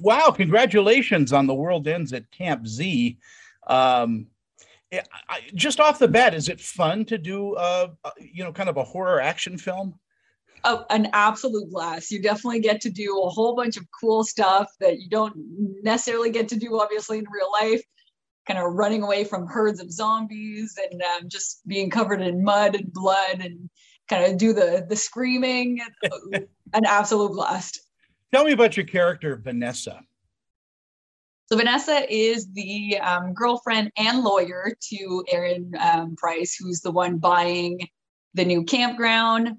Wow! Congratulations on the World Ends at Camp Z. Um, I, just off the bat, is it fun to do, uh, you know, kind of a horror action film? Oh, an absolute blast. You definitely get to do a whole bunch of cool stuff that you don't necessarily get to do, obviously, in real life. Kind of running away from herds of zombies and um, just being covered in mud and blood and kind of do the the screaming. an absolute blast. Tell me about your character, Vanessa. So Vanessa is the um, girlfriend and lawyer to Aaron um, Price, who's the one buying the new campground,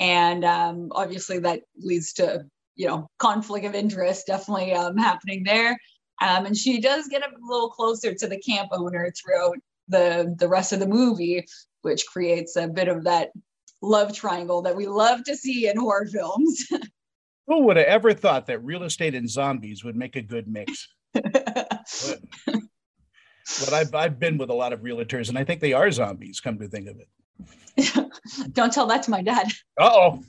and um, obviously that leads to you know conflict of interest definitely um, happening there. Um, and she does get a little closer to the camp owner throughout the the rest of the movie, which creates a bit of that love triangle that we love to see in horror films. Who would have ever thought that real estate and zombies would make a good mix? but, but I've, I've been with a lot of realtors and I think they are zombies, come to think of it. Don't tell that to my dad. Uh oh.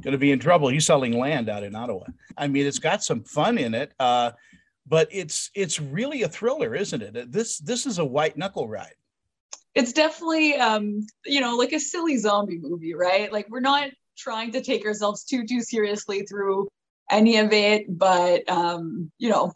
Going to be in trouble. He's selling land out in Ottawa. I mean, it's got some fun in it, uh, but it's it's really a thriller, isn't it? This this is a white knuckle ride. It's definitely um, you know like a silly zombie movie, right? Like we're not trying to take ourselves too too seriously through any of it, but um, you know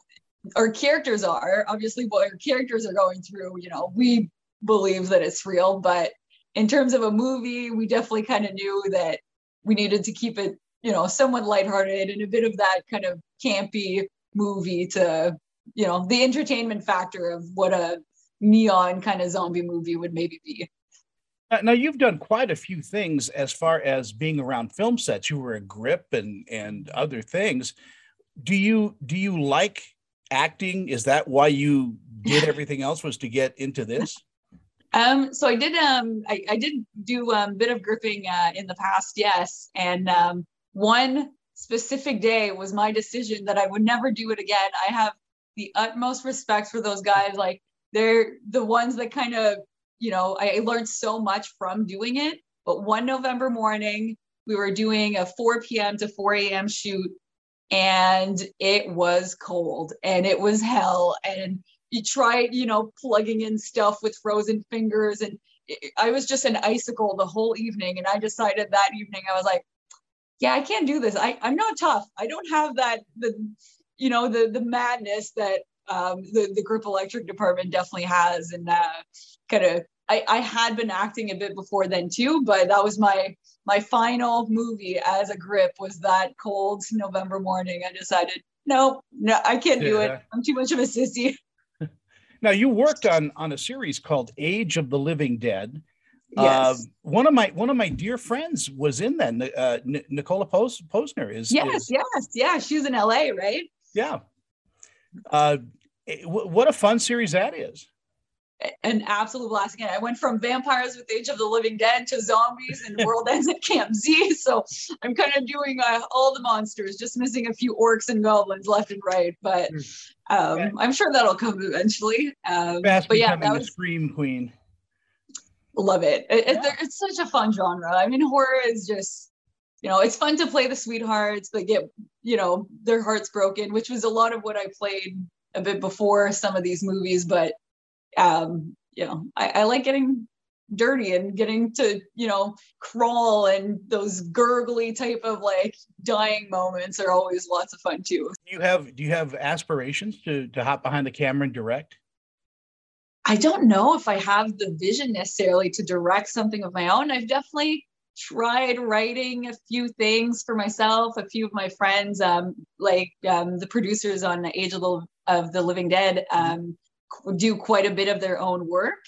our characters are obviously what our characters are going through you know we believe that it's real but in terms of a movie we definitely kind of knew that we needed to keep it you know somewhat lighthearted and a bit of that kind of campy movie to you know the entertainment factor of what a neon kind of zombie movie would maybe be now you've done quite a few things as far as being around film sets you were a grip and and other things do you do you like acting? Is that why you did everything else was to get into this? Um, so I did um I, I did do a um, bit of gripping uh, in the past, yes. And um, one specific day was my decision that I would never do it again. I have the utmost respect for those guys. Like they're the ones that kind of, you know, I learned so much from doing it. But one November morning, we were doing a 4 p.m. to 4 a.m. shoot and it was cold and it was hell and you tried you know plugging in stuff with frozen fingers and i was just an icicle the whole evening and i decided that evening i was like yeah i can't do this I, i'm not tough i don't have that the you know the the madness that um, the the grip electric department definitely has and uh, kind of I, I had been acting a bit before then too but that was my my final movie as a grip was that cold November morning. I decided, no, no, I can't do yeah. it. I'm too much of a sissy. now you worked on on a series called Age of the Living Dead. Yes. Uh, one of my one of my dear friends was in that. Uh, N- Nicola Pos- Posner is. Yes, is, yes, yeah. She's in LA, right? Yeah. Uh, what a fun series that is an absolute blast again. I went from vampires with Age of the Living Dead to zombies and World Ends at Camp Z. So I'm kind of doing uh, all the monsters, just missing a few orcs and goblins left and right. But hmm. um, I'm sure that'll come eventually. Um, Fast but yeah, that was scream queen. Love it. it, it. It's such a fun genre. I mean, horror is just you know, it's fun to play the sweethearts but get, you know, their hearts broken, which was a lot of what I played a bit before some of these movies. But um, you know, I, I like getting dirty and getting to you know crawl and those gurgly type of like dying moments are always lots of fun too do you have do you have aspirations to to hop behind the camera and direct i don't know if i have the vision necessarily to direct something of my own i've definitely tried writing a few things for myself a few of my friends um like um the producers on age of the, of the living dead um do quite a bit of their own work.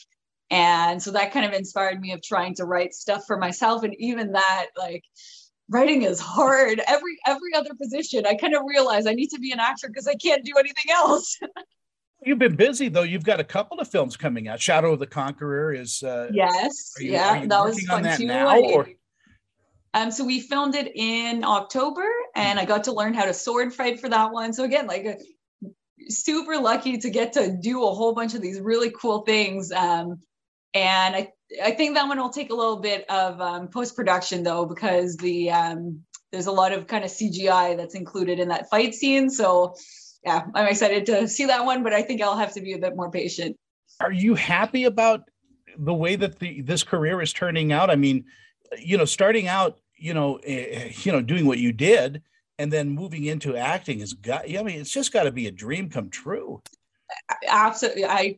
And so that kind of inspired me of trying to write stuff for myself. And even that like writing is hard. Every every other position i kind of realized i need to be an actor because i can't do anything else you've been busy though you've got a couple of films coming out shadow of the conqueror is uh yes you, yeah that was fun that too now, or? um so we filmed it in october and i got to learn how to sword fight for that one so again like super lucky to get to do a whole bunch of these really cool things. Um, and I, I think that one will take a little bit of um, post production though, because the um, there's a lot of kind of CGI that's included in that fight scene. So yeah, I'm excited to see that one, but I think I'll have to be a bit more patient. Are you happy about the way that the this career is turning out? I mean, you know, starting out, you know, uh, you know, doing what you did, and then moving into acting has got. I mean, it's just got to be a dream come true. Absolutely, I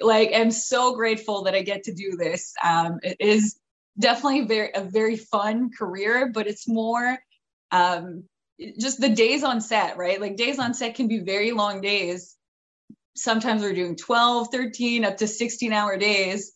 like am so grateful that I get to do this. Um, it is definitely very a very fun career, but it's more um, just the days on set, right? Like days on set can be very long days. Sometimes we're doing 12, 13, up to 16 hour days.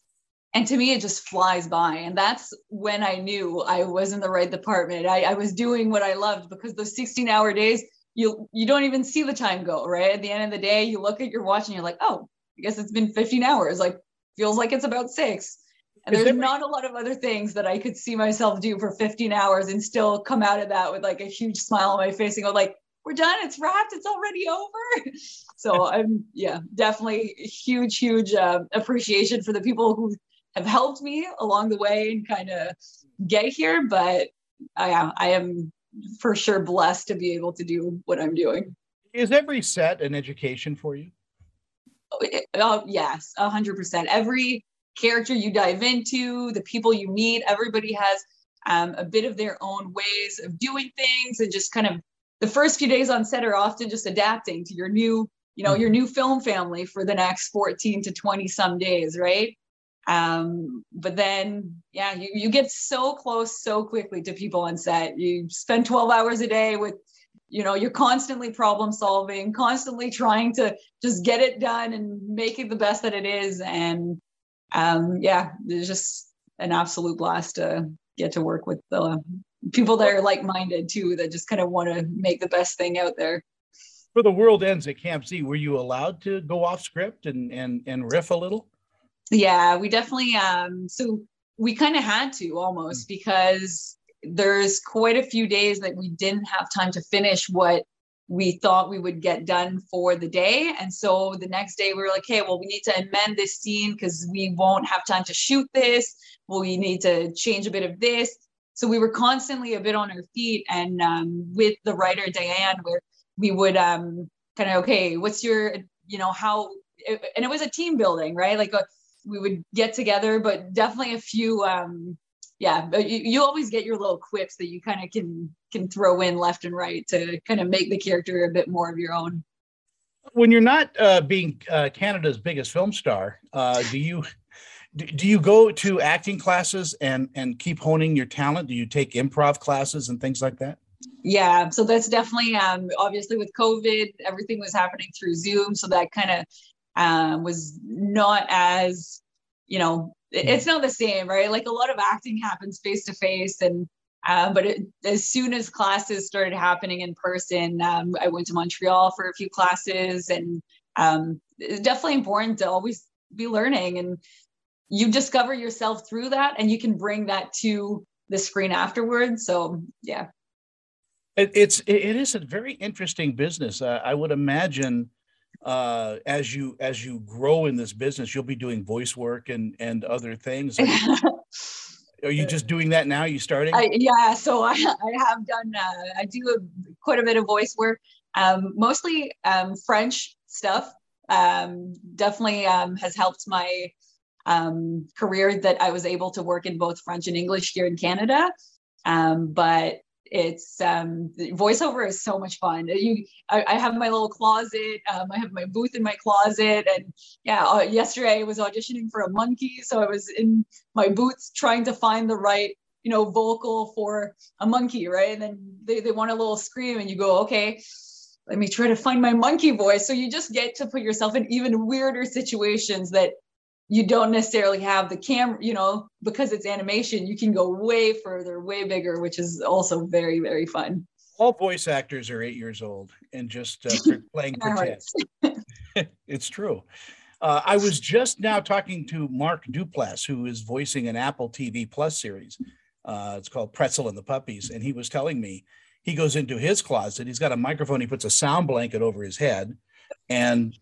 And to me, it just flies by. And that's when I knew I was in the right department. I, I was doing what I loved because those 16 hour days, you you don't even see the time go, right? At the end of the day, you look at your watch and you're like, oh, I guess it's been 15 hours. Like feels like it's about six. And there's not a lot of other things that I could see myself do for 15 hours and still come out of that with like a huge smile on my face and go like, we're done, it's wrapped, it's already over. so I'm yeah, definitely huge, huge uh, appreciation for the people who have helped me along the way and kind of get here. But I, I am for sure blessed to be able to do what I'm doing. Is every set an education for you? Oh, oh yes, a hundred percent. Every character you dive into, the people you meet, everybody has um, a bit of their own ways of doing things and just kind of the first few days on set are often just adapting to your new you know your new film family for the next 14 to 20 some days right? Um but then yeah you, you get so close so quickly to people on set. You spend 12 hours a day with you know you're constantly problem solving constantly trying to just get it done and make it the best that it is. And um, yeah, it's just an absolute blast to get to work with the people that are like-minded too, that just kind of want to make the best thing out there. For the world ends at Camp Z, were you allowed to go off script and and and riff a little? Yeah, we definitely. Um, so we kind of had to almost because there's quite a few days that we didn't have time to finish what we thought we would get done for the day. And so the next day we were like, hey, well, we need to amend this scene because we won't have time to shoot this. Well, we need to change a bit of this. So we were constantly a bit on our feet. And um, with the writer Diane, where we would um, kind of, okay, what's your, you know, how, and it was a team building, right? Like uh, we would get together, but definitely a few um, yeah, but you, you always get your little quips that you kind of can can throw in left and right to kind of make the character a bit more of your own. When you're not uh, being uh, Canada's biggest film star, uh, do you do you go to acting classes and and keep honing your talent? Do you take improv classes and things like that? Yeah, so that's definitely um, obviously with COVID, everything was happening through Zoom, so that kind of um, was not as you know it's not the same, right? Like a lot of acting happens face to face, and uh, but it, as soon as classes started happening in person, um, I went to Montreal for a few classes, and um, it's definitely important to always be learning, and you discover yourself through that, and you can bring that to the screen afterwards. So yeah, it, it's it is a very interesting business. Uh, I would imagine uh, as you as you grow in this business, you'll be doing voice work and and other things. Are you, are you just doing that now? You starting? I, yeah, so I, I have done. Uh, I do a, quite a bit of voice work, um, mostly um, French stuff. Um, definitely um, has helped my um, career that I was able to work in both French and English here in Canada. Um, but it's um voiceover is so much fun. You I, I have my little closet um, i have my booth in my closet and yeah uh, yesterday i was auditioning for a monkey so i was in my booth trying to find the right you know vocal for a monkey right? And then they, they want a little scream and you go okay let me try to find my monkey voice. So you just get to put yourself in even weirder situations that you don't necessarily have the camera, you know, because it's animation, you can go way further, way bigger, which is also very, very fun. All voice actors are eight years old and just uh, playing pretend. it's true. Uh, I was just now talking to Mark Duplass, who is voicing an Apple TV Plus series. Uh, it's called Pretzel and the Puppies. And he was telling me he goes into his closet, he's got a microphone, he puts a sound blanket over his head, and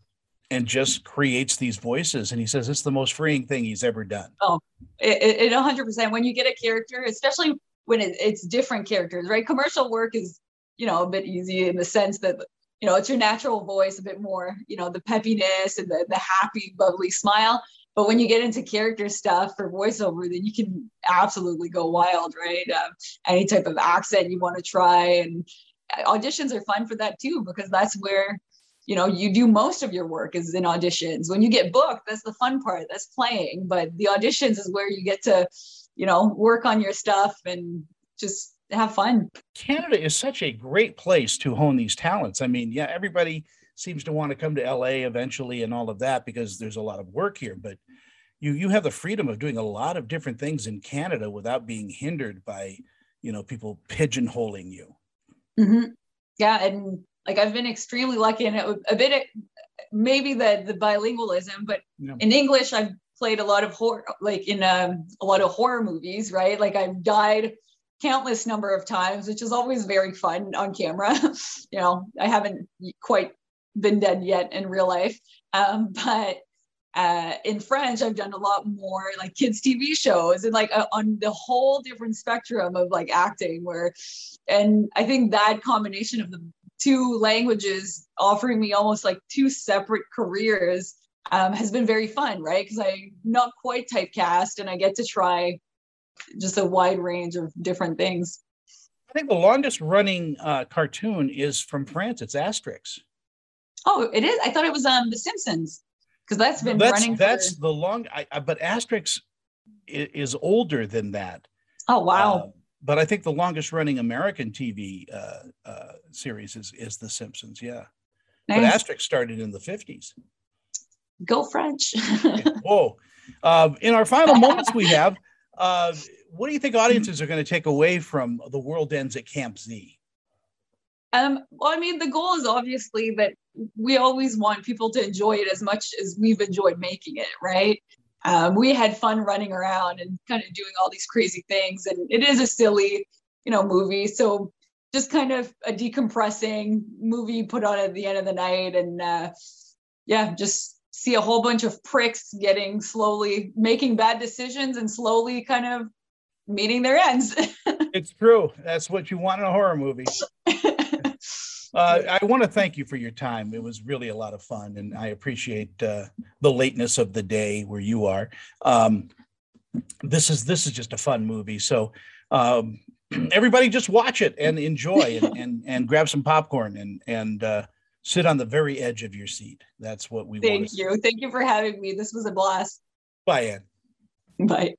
and just creates these voices. And he says it's the most freeing thing he's ever done. Oh, it, it 100%. When you get a character, especially when it, it's different characters, right? Commercial work is, you know, a bit easy in the sense that you know, it's your natural voice, a bit more, you know, the peppiness and the, the happy, bubbly smile. But when you get into character stuff for voiceover, then you can absolutely go wild, right? Um, any type of accent you want to try. And auditions are fun for that too, because that's where, you know, you do most of your work is in auditions. When you get booked, that's the fun part, that's playing. But the auditions is where you get to, you know, work on your stuff and just have fun. Canada is such a great place to hone these talents. I mean, yeah, everybody seems to want to come to LA eventually and all of that because there's a lot of work here, but you you have the freedom of doing a lot of different things in Canada without being hindered by, you know, people pigeonholing you. Mm-hmm. Yeah, and like I've been extremely lucky and a bit maybe the the bilingualism, but yeah. in English I've played a lot of horror like in um, a lot of horror movies, right? Like I've died countless number of times, which is always very fun on camera. you know, I haven't quite been dead yet in real life, um, but uh, in French, I've done a lot more like kids TV shows and like uh, on the whole different spectrum of like acting. Where, and I think that combination of the two languages offering me almost like two separate careers um, has been very fun, right? Because I'm not quite typecast and I get to try just a wide range of different things. I think the longest running uh, cartoon is from France. It's Asterix. Oh, it is. I thought it was um The Simpsons because that's been that's, running. That's for... the long. I, I, but Asterix is, is, older than that. Oh wow! But I think the longest running American TV uh, uh, series is is The Simpsons. Yeah, nice. but Asterix started in the fifties. Go French! Whoa! Uh, in our final moments, we have uh, what do you think audiences are going to take away from the world ends at Camp Z? Um, well, I mean, the goal is obviously that we always want people to enjoy it as much as we've enjoyed making it, right? Um, we had fun running around and kind of doing all these crazy things, and it is a silly, you know, movie. So just kind of a decompressing movie put on at the end of the night, and uh, yeah, just see a whole bunch of pricks getting slowly making bad decisions and slowly kind of meeting their ends. it's true. That's what you want in a horror movie. Uh, I want to thank you for your time. It was really a lot of fun, and I appreciate uh, the lateness of the day where you are. Um, this is this is just a fun movie, so um, everybody just watch it and enjoy and, and and grab some popcorn and and uh, sit on the very edge of your seat. That's what we Thank you. Thank you for having me. This was a blast. Bye, Anne. Bye.